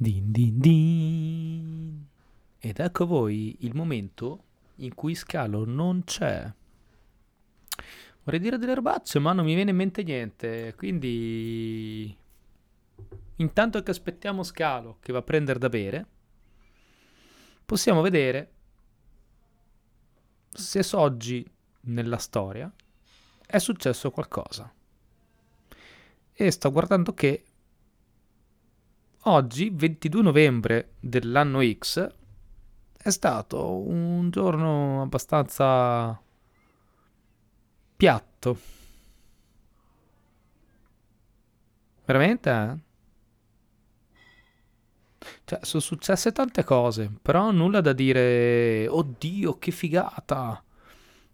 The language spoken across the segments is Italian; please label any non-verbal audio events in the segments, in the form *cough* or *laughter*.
Din din din. Ed ecco voi il momento in cui Scalo non c'è. Vorrei dire delle robacce, ma non mi viene in mente niente. Quindi, intanto che aspettiamo Scalo che va a prendere da bere, possiamo vedere se oggi nella storia è successo qualcosa. E sto guardando che oggi, 22 novembre dell'anno X, è stato un giorno abbastanza piatto. Veramente? Eh? Cioè, sono successe tante cose, però nulla da dire, oddio, che figata!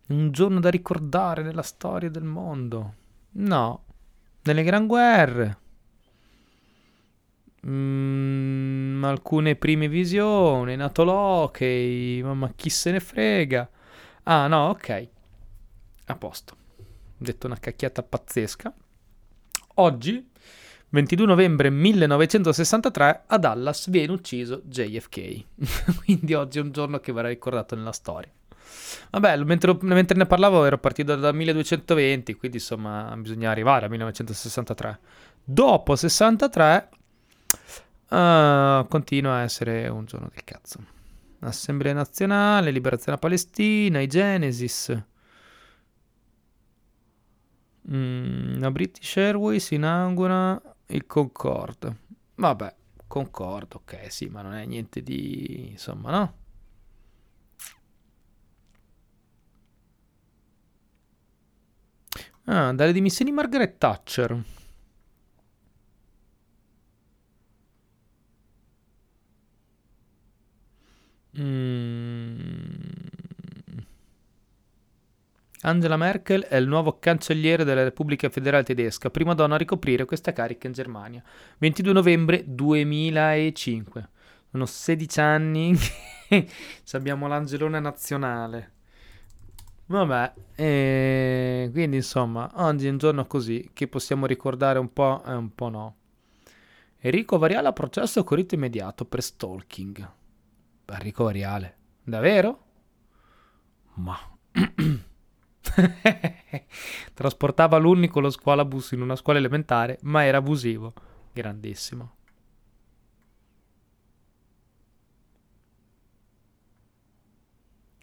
Un giorno da ricordare nella storia del mondo. No, nelle gran guerre. Mm, alcune prime visioni, nato Loki, ma chi se ne frega. Ah, no, ok. A posto. Detto una cacchiata pazzesca. Oggi 22 novembre 1963 a Dallas viene ucciso JFK. *laughs* Quindi oggi è un giorno che verrà ricordato nella storia. Vabbè, mentre, mentre, ne parlavo ero partito dal 1220, quindi insomma bisogna arrivare al 1963. Dopo 63 uh, continua a essere un giorno del cazzo. Assemblea nazionale, liberazione Palestina, i Genesis. Mm, la British Airways inaugura il Concorde. Vabbè, Concorde, ok, sì, ma non è niente di... insomma, no? Ah, dalle dimissioni Margaret Thatcher. Mm. Angela Merkel è il nuovo cancelliere della Repubblica Federale Tedesca, prima donna a ricoprire questa carica in Germania. 22 novembre 2005. Sono 16 anni *laughs* che abbiamo l'angelone nazionale. Vabbè, e quindi insomma, oggi è un giorno così che possiamo ricordare un po' e un po' no. Enrico Variale a processo con rito immediato per stalking. Enrico Variale, davvero? Ma *clears throat* Trasportava alunni con lo scuolabus in una scuola elementare, ma era abusivo. Grandissimo.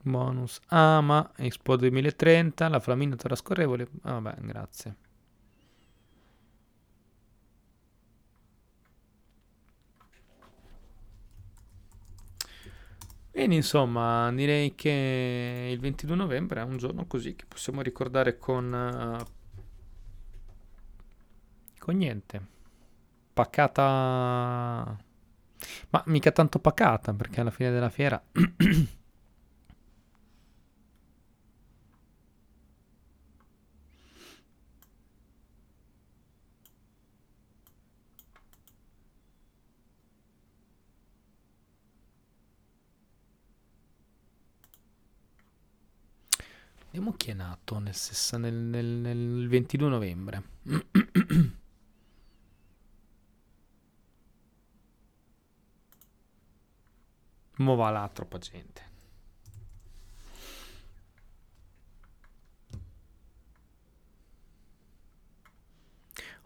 Bonus. Ama, Expo 2030, la flamina trascorrevole. Ah, vabbè, grazie. Bene, insomma, direi che il 22 novembre è un giorno così che possiamo ricordare con... Uh, con niente. Pacata... Ma mica tanto pacata, perché alla fine della fiera... Vediamo chi è nato nel, nel, nel, nel 22 novembre. *clears throat* Mo va là troppa gente.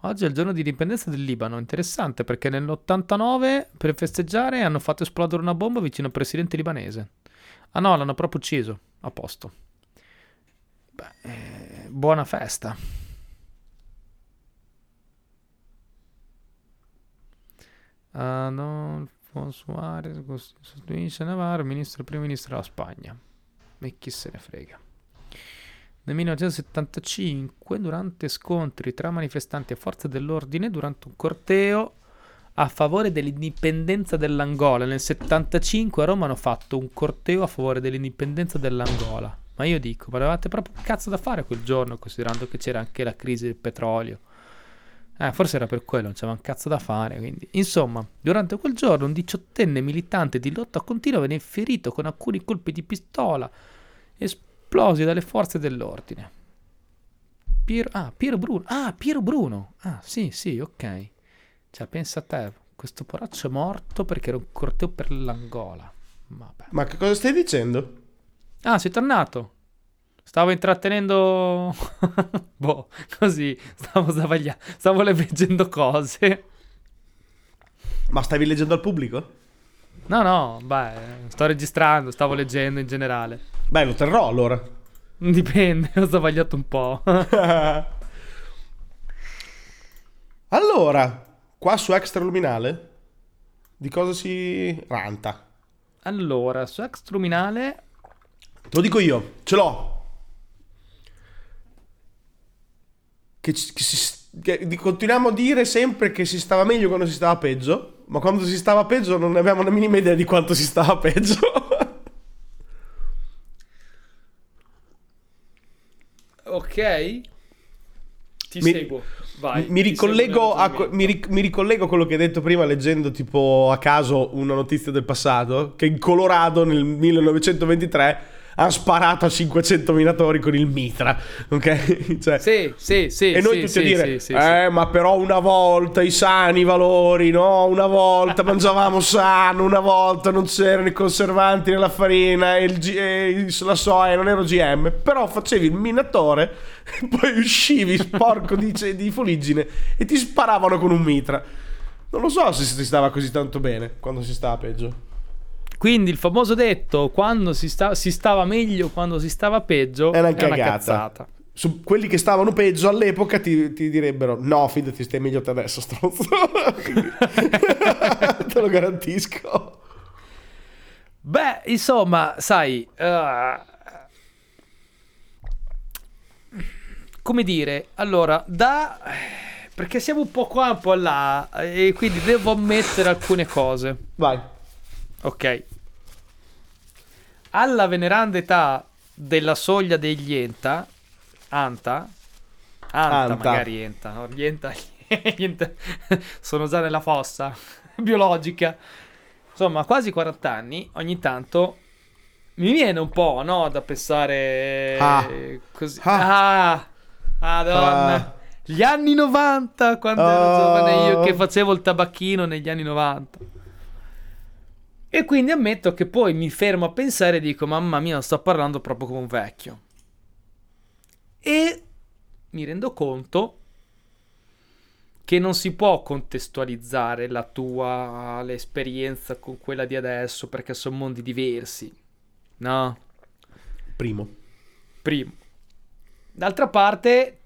Oggi è il giorno di indipendenza del Libano, interessante perché nell'89 per festeggiare hanno fatto esplodere una bomba vicino al presidente libanese. Ah no, l'hanno proprio ucciso. A posto. Buona festa. Adolfo Suarez sostituisce Navarro, ministro primo ministro della Spagna. E chi se ne frega. Nel 1975, durante scontri tra manifestanti e forze dell'ordine, durante un corteo a favore dell'indipendenza dell'Angola, nel 1975 a Roma hanno fatto un corteo a favore dell'indipendenza dell'Angola. Ma io dico, ma avevate proprio un cazzo da fare quel giorno, considerando che c'era anche la crisi del petrolio. Eh, forse era per quello, non c'era un cazzo da fare. Quindi. Insomma, durante quel giorno un diciottenne militante di lotta continua venne ferito con alcuni colpi di pistola esplosi dalle forze dell'ordine. Piero, ah, Piero Bruno. Ah, Piero Bruno. Ah, sì, sì, ok. Cioè, pensa a te, Questo poraccio è morto perché era un corteo per l'Angola. Vabbè. Ma che cosa stai dicendo? Ah, sei tornato. Stavo intrattenendo. *laughs* boh, così. Stavo sbagliando. Stavo leggendo cose. Ma stavi leggendo al pubblico? No, no, beh, sto registrando, stavo leggendo in generale. Beh, lo terrò allora. Dipende, *laughs* ho sbagliato un po'. *laughs* allora, qua su Extraluminale, di cosa si ranta? Allora, su Extraluminale... Te lo dico io, ce l'ho. Che, che si, che- continuiamo a dire sempre che si stava meglio quando si stava peggio, ma quando si stava peggio non avevamo la minima idea di quanto si stava *laughs* peggio. Ok. Ti Mi- seguo. Vai. mi, ricollego a, mi, mi ricollego a quello che hai detto prima leggendo tipo a caso una notizia del passato, che in Colorado nel 1923 ha sparato a 500 minatori con il mitra, ok? *laughs* Cioè, Sì, sì, sì. e noi sì, tutti sì, a dire, sì, eh, ma però una volta i sani valori, no? Una volta *laughs* mangiavamo sano, una volta non c'erano i conservanti nella farina e, il G- e la soia, non ero GM. Però facevi il minatore, *laughs* poi uscivi sporco di, di fuliggine e ti sparavano con un mitra. Non lo so se si stava così tanto bene quando si stava peggio. Quindi il famoso detto quando si, sta- si stava meglio, quando si stava peggio, È una è una cazzata. Su quelli che stavano peggio all'epoca ti, ti direbbero: No, fidati, stai meglio te adesso, stronzo. *laughs* *laughs* te lo garantisco. Beh, insomma, sai, eh, come dire, allora, da... Perché siamo un po' qua, un po' là, e quindi devo ammettere alcune cose. Vai. Ok. Alla veneranda età della soglia degli Enta, Anta, Anta, Anta. magari Enta, no? Gli Enta, *laughs* gli Enta sono già nella fossa *laughs* biologica. Insomma, a quasi 40 anni, ogni tanto mi viene un po', no, da pensare Ah. così. Ah. Ah, Madonna. Ah. Gli anni 90, quando ero Oh. giovane io che facevo il tabacchino negli anni 90. E quindi ammetto che poi mi fermo a pensare e dico, mamma mia, sto parlando proprio come un vecchio. E mi rendo conto che non si può contestualizzare la tua l'esperienza con quella di adesso perché sono mondi diversi. No? Primo. Primo. D'altra parte,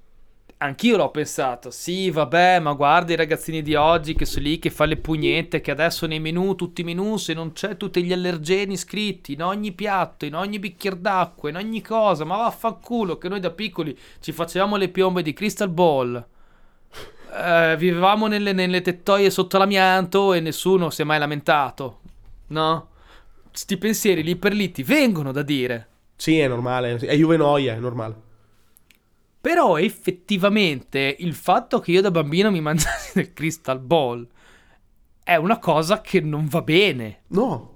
anch'io l'ho pensato. Sì, vabbè, ma guarda i ragazzini di oggi che sono lì che fa le pugnette, che adesso nei menu, tutti i menu, se non c'è tutti gli allergeni scritti in ogni piatto, in ogni bicchiere d'acqua, in ogni cosa, ma vaffanculo che noi da piccoli ci facevamo le piombe di Crystal Ball. Eh, vivevamo nelle, nelle tettoie sotto l'amianto e nessuno si è mai lamentato. No? Sti pensieri lì per lì ti vengono da dire. Sì, è normale. È Juve Noia, è normale. Però effettivamente il fatto che io da bambino mi *laughs* mangiassi del Crystal Ball è una cosa che non va bene. No.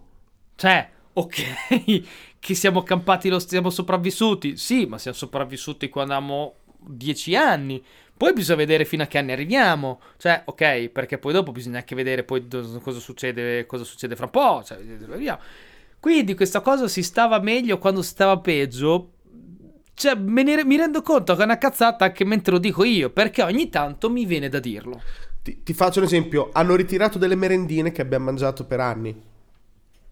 Cioè, ok, *laughs* che siamo campati, lo siamo sopravvissuti. Sì, ma siamo sopravvissuti quando avevamo 10 anni. Poi bisogna vedere fino a che anni arriviamo. Cioè, ok, perché poi dopo bisogna anche vedere poi do- cosa succede, cosa succede fra un po'. Cioè, vediamo. Quindi questa cosa si stava meglio quando si stava peggio. Cioè, me ne- mi rendo conto che è una cazzata anche mentre lo dico io, perché ogni tanto mi viene da dirlo. Ti, ti faccio un esempio. Hanno ritirato delle merendine che abbiamo mangiato per anni.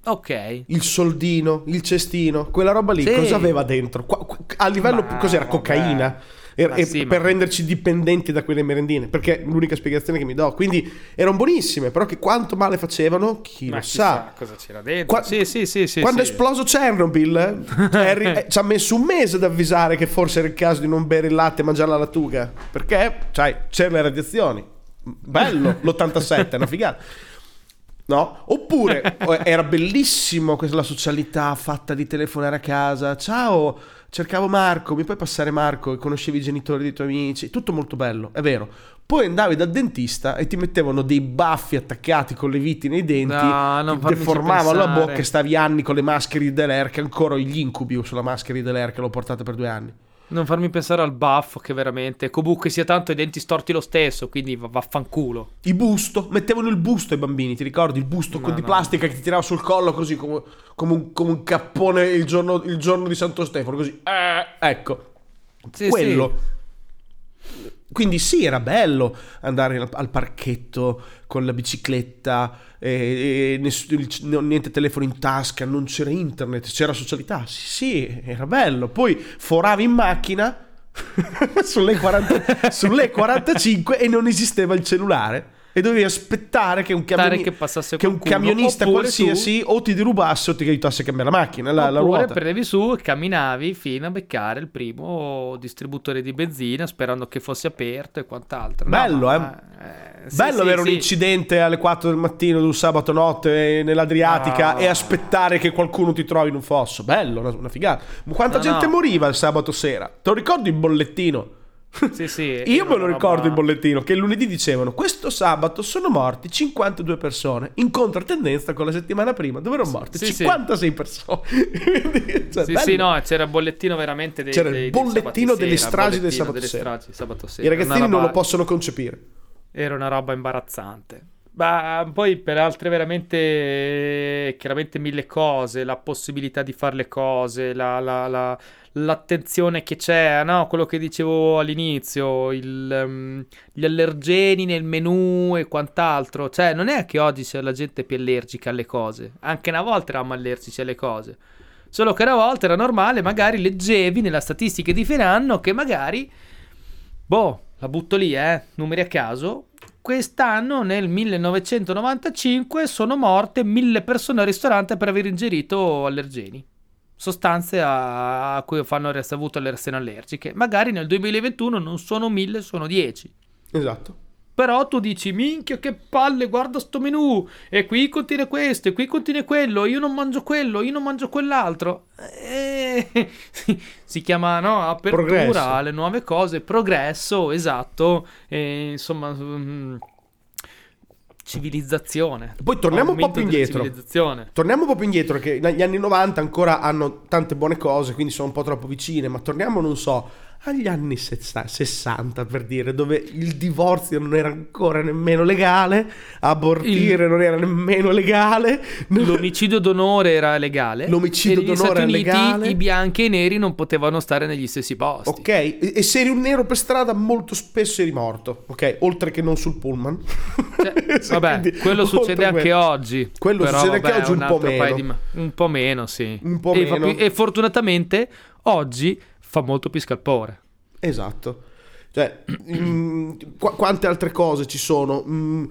Ok. Il soldino, il cestino, quella roba lì, Sì. cosa aveva dentro? Qua- qua- a livello, Ma cos'era? vabbè. Cocaina? E- e sì, per ma- renderci dipendenti da quelle merendine, perché è l'unica spiegazione che mi do. Quindi erano buonissime, però che quanto male facevano, chi Ma lo chissà sa. cosa c'era dentro. Qua- sì, sì, sì, sì. Quando sì. è esploso Chernobyl, *laughs* Harry, eh, ci ha messo un mese ad avvisare che forse era il caso di non bere il latte e mangiare la lattuga. Perché, sai, c'erano le radiazioni. Bello, *laughs* l'87, è una figata. No? Oppure *laughs* era bellissimo questa la socialità fatta di telefonare a casa. Ciao, cercavo Marco, mi puoi passare Marco? Conoscevi i genitori dei tuoi amici. Tutto molto bello, è vero. Poi andavi dal dentista e ti mettevano dei baffi attaccati con le viti nei denti, No, ti deformavano la bocca e stavi anni con le maschere di Delair, che ancora ho gli incubi sulla maschera di Delair che l'ho portata per due anni. Non farmi pensare al baffo che veramente comunque sia tanto i denti storti lo stesso, quindi va- vaffanculo. Il busto, mettevano il busto ai bambini, ti ricordi? Il busto No, di no. plastica che ti tirava sul collo così come, come un, come un cappone il giorno, il giorno di Santo Stefano, così. Eh, ecco, Sì, quello. Quindi sì, era bello andare al, al parchetto con la bicicletta, e, e ness- niente telefono in tasca, non c'era internet, c'era socialità. Sì, sì, era bello. Poi foravi in macchina *laughs* sulle, 40 sulle 45 e non esisteva il cellulare. E dovevi aspettare che un, camioni- che passasse che un camionista oppure qualsiasi o ti derubasse o ti aiutasse a cambiare la macchina, la, la Oppure ruota. prendevi su e camminavi fino a beccare il primo distributore di benzina sperando che fosse aperto e quant'altro. No, Bello, ma- eh. eh, sì, Bello sì, avere un sì. incidente alle 4 del mattino di un sabato notte nell'Adriatica Ah. e aspettare che qualcuno ti trovi in un fosso. Bello, una, una figata. Quanta No, gente no. moriva il sabato sera? Te lo ricordi il bollettino? *laughs* Sì, sì, Io me lo ricordo roba- il bollettino che lunedì dicevano questo sabato sono morti 52 persone in controtendenza con la settimana prima dove erano morte sì, sì. 56 persone. *laughs* Quindi, cioè, Sì, bello. sì, no, c'era il bollettino veramente dei, C'era il dei- del bollettino delle stragi del sabato delle sera. stragi sabato sera. I ragazzini Una non roba- lo possono concepire. Era una roba imbarazzante. Ma poi per altre veramente, chiaramente mille cose, la possibilità di fare le cose, la- la- la- l'attenzione che c'è, no? Quello che dicevo all'inizio, il, ehm, gli allergeni nel menù e quant'altro. Cioè, non è che oggi c'è la gente più allergica alle cose. Anche una volta eravamo allergici alle cose. Solo che una volta era normale, magari leggevi nella statistica di fine anno che magari Boh, la butto lì, eh, numeri a caso. Quest'anno, nel 1995, sono morte mille persone al ristorante per aver ingerito allergeni. Sostanze a, a cui fanno aver avuto le reazioni allergiche. Magari nel 2021 non sono mille, sono dieci. Esatto. Però tu dici, minchia che palle, guarda sto menù, e qui contiene questo, e qui contiene quello, io non mangio quello, io non mangio quell'altro. Eh, *laughs* si, chiama, no, apertura Progresso. alle nuove cose, progresso, esatto, e, insomma, mm, civilizzazione. Poi torniamo un po' più indietro. Torniamo un po' più indietro, che negli anni 90 ancora hanno tante buone cose, quindi sono un po' troppo vicine, ma torniamo, non so, agli anni sessa- 60 per dire, dove il divorzio non era ancora nemmeno legale, abortire non era nemmeno legale, L'omicidio d'onore era legale. L'omicidio d'onore Stati era Uniti legale. i bianchi e i neri non potevano stare negli stessi posti. ok? E, e se eri un nero per strada molto spesso eri morto, ok? Oltre che non sul pullman. Cioè, *laughs* vabbè, quindi, quello succede anche quello. oggi. Quello Però, succede anche vabbè, oggi un po' altro paio meno. di un po' meno, sì. Un po' e, meno. e fortunatamente oggi fa molto più scalpore. Esatto. Cioè, *clears throat* mm, qu- quante altre cose ci sono? Mm,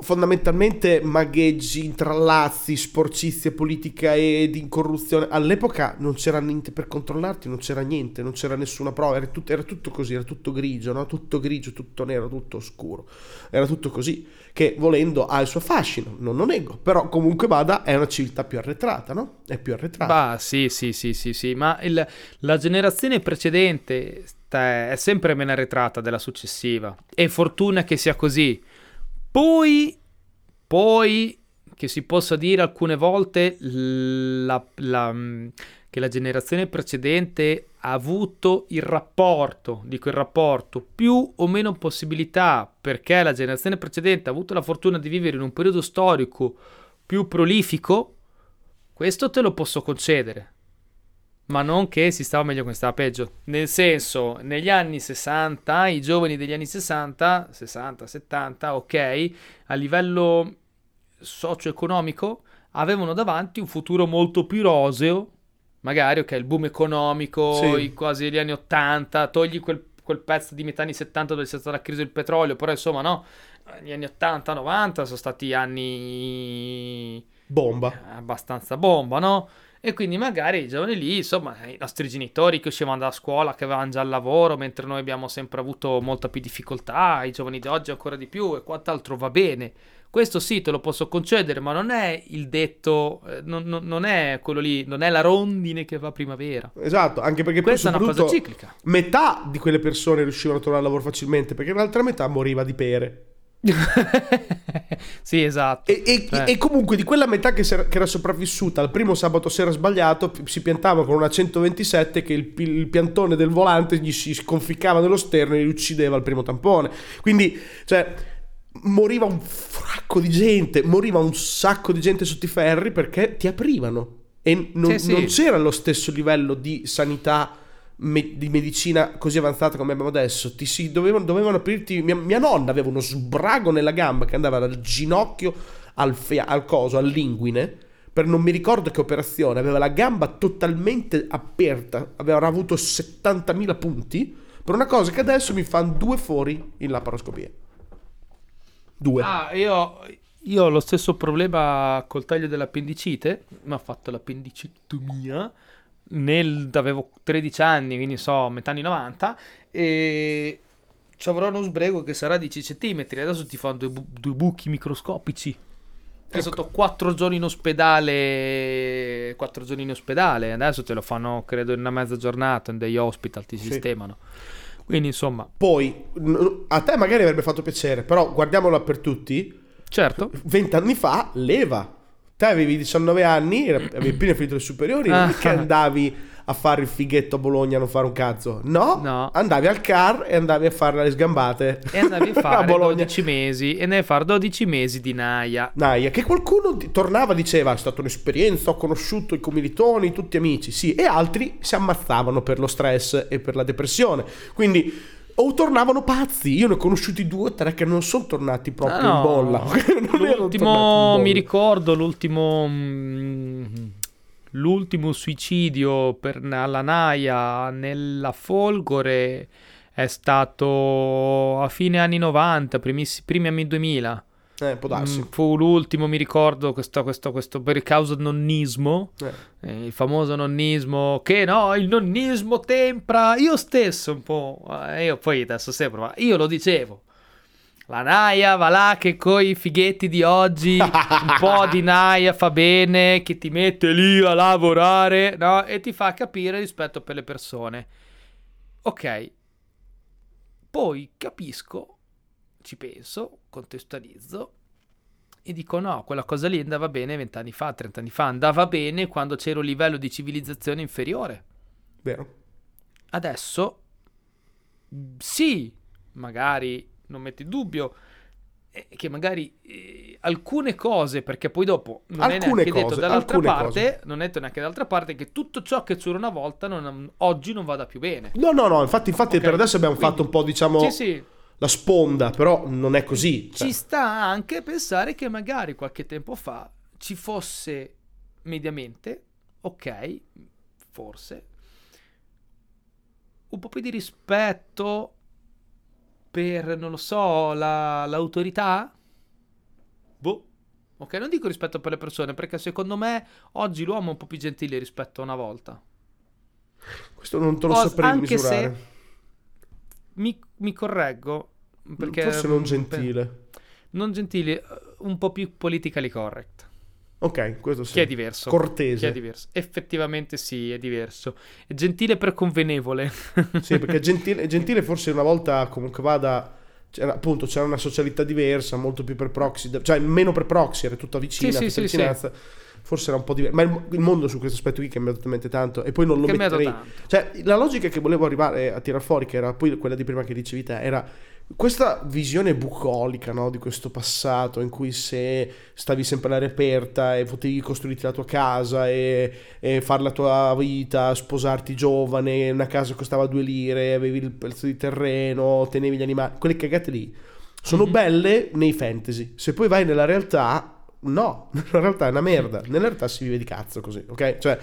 fondamentalmente magheggi, intrallazzi, sporcizia politica e di corruzione. All'epoca non c'era niente per controllarti, non c'era niente, non c'era nessuna prova, era tutto, era tutto così, era tutto grigio, no? tutto grigio, tutto nero, tutto oscuro. Era tutto così, che volendo ha il suo fascino, non lo nego, però comunque vada è una civiltà più arretrata, no? È più arretrata. Bah, sì, sì, sì, sì, sì, ma il- la generazione precedente è sempre meno arretrata della successiva. E fortuna che sia così. Poi, poi, che si possa dire alcune volte la- la- che la generazione precedente ha avuto il rapporto, dico il rapporto, più o meno possibilità, perché la generazione precedente ha avuto la fortuna di vivere in un periodo storico più prolifico, questo te lo posso concedere. Ma non che si stava meglio che stava peggio. Nel senso, negli anni 60, i giovani degli anni 60, 60, 70, ok, a livello socio-economico, avevano davanti un futuro molto più roseo. Magari, ok, il boom economico, Sì. i quasi gli anni 80, togli quel, quel pezzo di metà anni 70 dove c'è stata la crisi del petrolio, però insomma no, gli anni 80, 90 sono stati anni Bomba. abbastanza bomba, no? E quindi magari i giovani lì, insomma, i nostri genitori che uscivano da scuola, che avevano già il lavoro, mentre noi abbiamo sempre avuto molta più difficoltà, i giovani di oggi ancora di più e quant'altro va bene. Questo sì, te lo posso concedere, ma non è il detto, eh, non, non- non è quello lì, non è la rondine che va primavera. Esatto, anche perché Questa è una cosa ciclica. metà di quelle persone riuscivano a trovare lavoro facilmente, perché l'altra metà moriva di pere. *laughs* sì, esatto. E, e- Eh. e comunque di quella metà che, era- che era sopravvissuta al primo sabato sera sbagliato si piantava con una 127 che il, il piantone del volante gli si sconficcava nello sterno e gli uccideva il primo tampone. Quindi, cioè, moriva un fracco di gente, moriva un sacco di gente sotto i ferri perché ti aprivano. E non, Sì, sì. non c'era lo stesso livello di sanità me- di medicina così avanzata come abbiamo adesso. Ti si dovevano, dovevano aprirti. Mia, mia nonna aveva uno sbrago nella gamba che andava dal ginocchio al, fia- al coso, all'inguine. Per non mi ricordo che operazione, aveva la gamba totalmente aperta, aveva avuto 70.000 punti. Per una cosa che adesso mi fanno due fuori in laparoscopia. Due. Ah, io, io ho lo stesso problema col taglio dell'appendicite. Mi ha fatto l'appendicectomia. Nel, avevo 13 anni, quindi so, metà anni 90. E ci avrò uno sbrego che sarà 10 cm. Adesso ti fanno due, bu- due buchi microscopici. È Ecco. stato 4 giorni in ospedale. 4 giorni in ospedale. Adesso te lo fanno, credo, in una mezza giornata. In degli hospital ti Sì. sistemano. Quindi, insomma, Poi, a te magari avrebbe fatto piacere, però guardiamola per tutti. certo. Vent'anni fa, leva. Te avevi 19 anni, *clears throat* avevi appena finito le superiori, non è che Ah. andavi a fare il fighetto a Bologna a non fare un cazzo. No, No. andavi al car e andavi a fare le sgambate. E andavi a *laughs* fare Bologna. 12 mesi e ne fare 12 mesi di naia. Naia, che qualcuno tornava e diceva è stata un'esperienza, ho conosciuto i commilitoni, tutti amici, sì, e altri si ammazzavano per lo stress e per la depressione. Quindi o tornavano pazzi, io ne ho conosciuti due o tre che non sono tornati proprio Ah, no. *laughs* in bolla. Tornati in L'ultimo, bolla. mi ricordo, l'ultimo, mm, l'ultimo suicidio per, alla naia nella Folgore è stato a fine anni 90, primissi- primi anni 2000. Eh, può darsi. Mm, fu l'ultimo, mi ricordo, questo, questo, questo per causa nonnismo. Eh. Eh, il famoso nonnismo che no, il nonnismo tempra. Io stesso un po', eh, io poi adesso sempre, ma io lo dicevo. La naia va là che coi fighetti di oggi un po' di *laughs* naia fa bene, che ti mette lì a lavorare, no? E ti fa capire rispetto per le persone. Ok. Poi capisco, ci penso, contestualizzo e dico no, quella cosa lì andava bene vent'anni fa, trent'anni fa, andava bene quando c'era un livello di civilizzazione inferiore. Vero? Adesso sì, magari non metti in dubbio eh, che magari eh, alcune cose, perché poi dopo non è Alcune neanche detto cose, dall'altra alcune parte, cose. non è detto neanche dall'altra parte che tutto ciò che c'era una volta non- oggi non vada più bene. No, no, no, infatti, infatti Ok, per adesso abbiamo quindi- fatto un po', diciamo, Sì, sì, la sponda, però non è così. cioè. Ci sta anche pensare che magari qualche tempo fa ci fosse mediamente, ok, forse, un po' più di rispetto per, non lo so, la- l'autorità? Boh. Ok, non dico rispetto per le persone, perché secondo me oggi l'uomo è un po' più gentile rispetto a una volta. Questo non te lo Os- saprei anche misurare. se mi, mi correggo. Perché, Forse non gentile. non gentile, eh, un po' più politically correct. Ok, questo sì. Che è diverso. Cortese. Che è diverso. Effettivamente sì, è diverso. È gentile per convenevole. *laughs* Sì, perché gentile, gentile forse una volta comunque vada... C'era, appunto c'era una socialità diversa, molto più per proxy, cioè meno per proxy, era tutta vicina, Sì, sì, tutta sì, vicinanza. Forse era un po' diverso, ma il, il mondo su questo aspetto qui è cambiato talmente tanto e poi non lo Cambiato metterei. tanto. Cioè, la logica che volevo arrivare a tirar fuori, che era poi quella di prima che dicevi te, era questa visione bucolica no, di questo passato in cui se stavi sempre all'aria aperta e potevi costruirti la tua casa e, e fare la tua vita, sposarti giovane, una casa costava due lire, avevi il pezzo di terreno, tenevi gli animali, quelle cagate lì sono Mhm. belle nei fantasy. Se poi vai nella realtà, no, *laughs* nella realtà è una merda. Nella realtà si vive di cazzo così, ok? Cioè,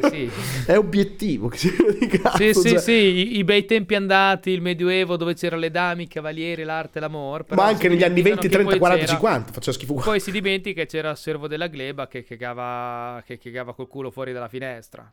Eh, sì. *laughs* è obiettivo che si vive di cazzo. sì, sì, cioè. sì, i, i bei tempi andati, il medioevo dove c'erano le dame, i cavalieri, l'arte e l'amore. Ma anche negli anni dimenticano 20, che 30, poi 40, c'era- 50, faceva schifo. Poi si dimentica che c'era il servo della gleba che cagava, che cagava col culo fuori dalla finestra.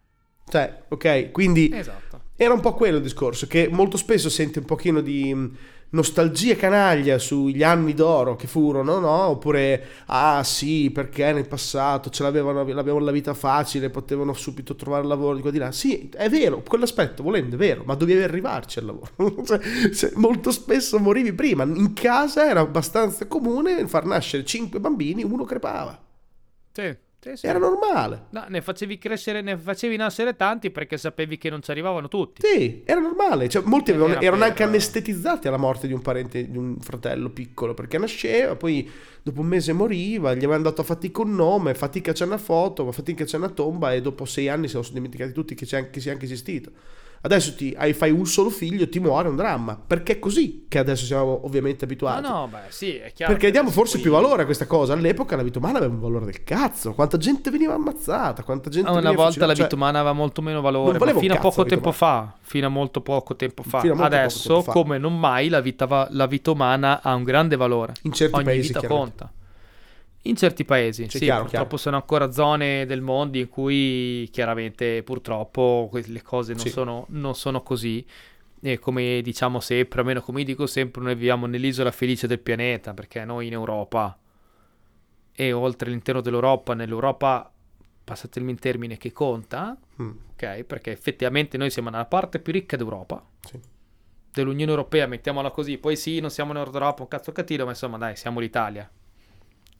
Cioè, ok, quindi Esatto. Era un po' quello il discorso, che molto spesso senti un pochino di, nostalgia canaglia sugli anni d'oro che furono, no? Oppure, ah sì, perché nel passato ce l'avevano, avevano la vita facile, potevano subito trovare lavoro di qua di là. Sì, è vero, quell'aspetto volendo è vero, ma dovevi arrivarci al lavoro. *laughs* cioè, molto spesso morivi prima. In casa era abbastanza comune far nascere cinque bambini, uno crepava. Sì. Sì, sì. Era normale. No, ne facevi crescere, ne facevi nascere tanti perché sapevi che non ci arrivavano tutti. Sì, era normale. Cioè, molti avevano, era erano anche anestetizzati alla morte di un parente, di un fratello piccolo, perché nasceva, poi dopo un mese moriva, gli avevano dato a fatica un nome, fatica c'è una foto, fatica c'è una tomba e dopo sei anni si sono dimenticati tutti che, c'è, che sia anche esistito. Adesso ti, hai, fai un solo figlio, ti muore un dramma. Perché è così che adesso siamo ovviamente abituati. No, no, beh, sì, è chiaro. Perché diamo forse più valore a questa cosa. All'epoca la vita umana aveva un valore del cazzo. Quanta gente veniva ammazzata, quanta gente ah, Una volta la cioè, vita umana aveva molto meno valore. Ma fino a poco tempo fa. Fino a molto poco tempo fa. Adesso, tempo fa. come non mai, la vita, la vita, umana ha un grande valore. In certi Ogni paesi vita conta. In certi paesi, sì, chiaro, purtroppo chiaro. sono ancora zone del mondo in cui chiaramente purtroppo le cose non, sì. sono, non sono così. E come diciamo sempre, almeno come dico sempre, noi viviamo nell'isola felice del pianeta, perché noi in Europa e oltre all'interno dell'Europa, nell'Europa, passatemi il termine, che conta, mm. ok? Perché effettivamente noi siamo nella parte più ricca d'Europa. Sì. Dell'Unione Europea, mettiamola così. Poi sì, non siamo in Nord Europa, un cazzo cattivo, ma insomma dai, siamo l'Italia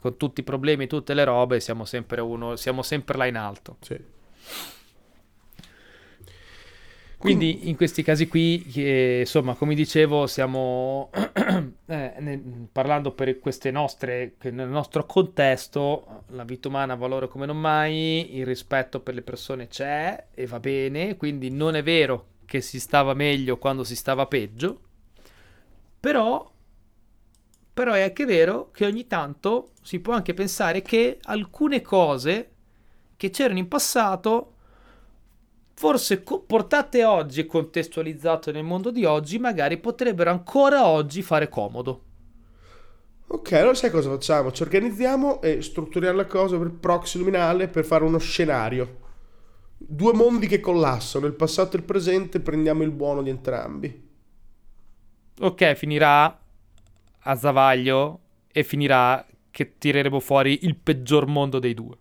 con tutti i problemi, tutte le robe, siamo sempre, uno, siamo sempre là in alto. Sì. Quindi in questi casi qui, eh, insomma, come dicevo, stiamo *clears throat* eh, ne, parlando per queste nostre, nel nostro contesto, la vita umana ha valore come non mai, il rispetto per le persone c'è e va bene, quindi non è vero che si stava meglio quando si stava peggio, però però è anche vero che ogni tanto si può anche pensare che alcune cose che c'erano in passato, forse portate oggi e contestualizzate nel mondo di oggi, magari potrebbero ancora oggi fare comodo. Ok, allora sai cosa facciamo? Ci organizziamo e strutturiamo la cosa per proxy luminale per fare uno scenario. Due mondi che collassano, il passato e il presente, prendiamo il buono di entrambi. Ok, finirà a Zavaglio e finirà che tireremo fuori il peggior mondo dei due.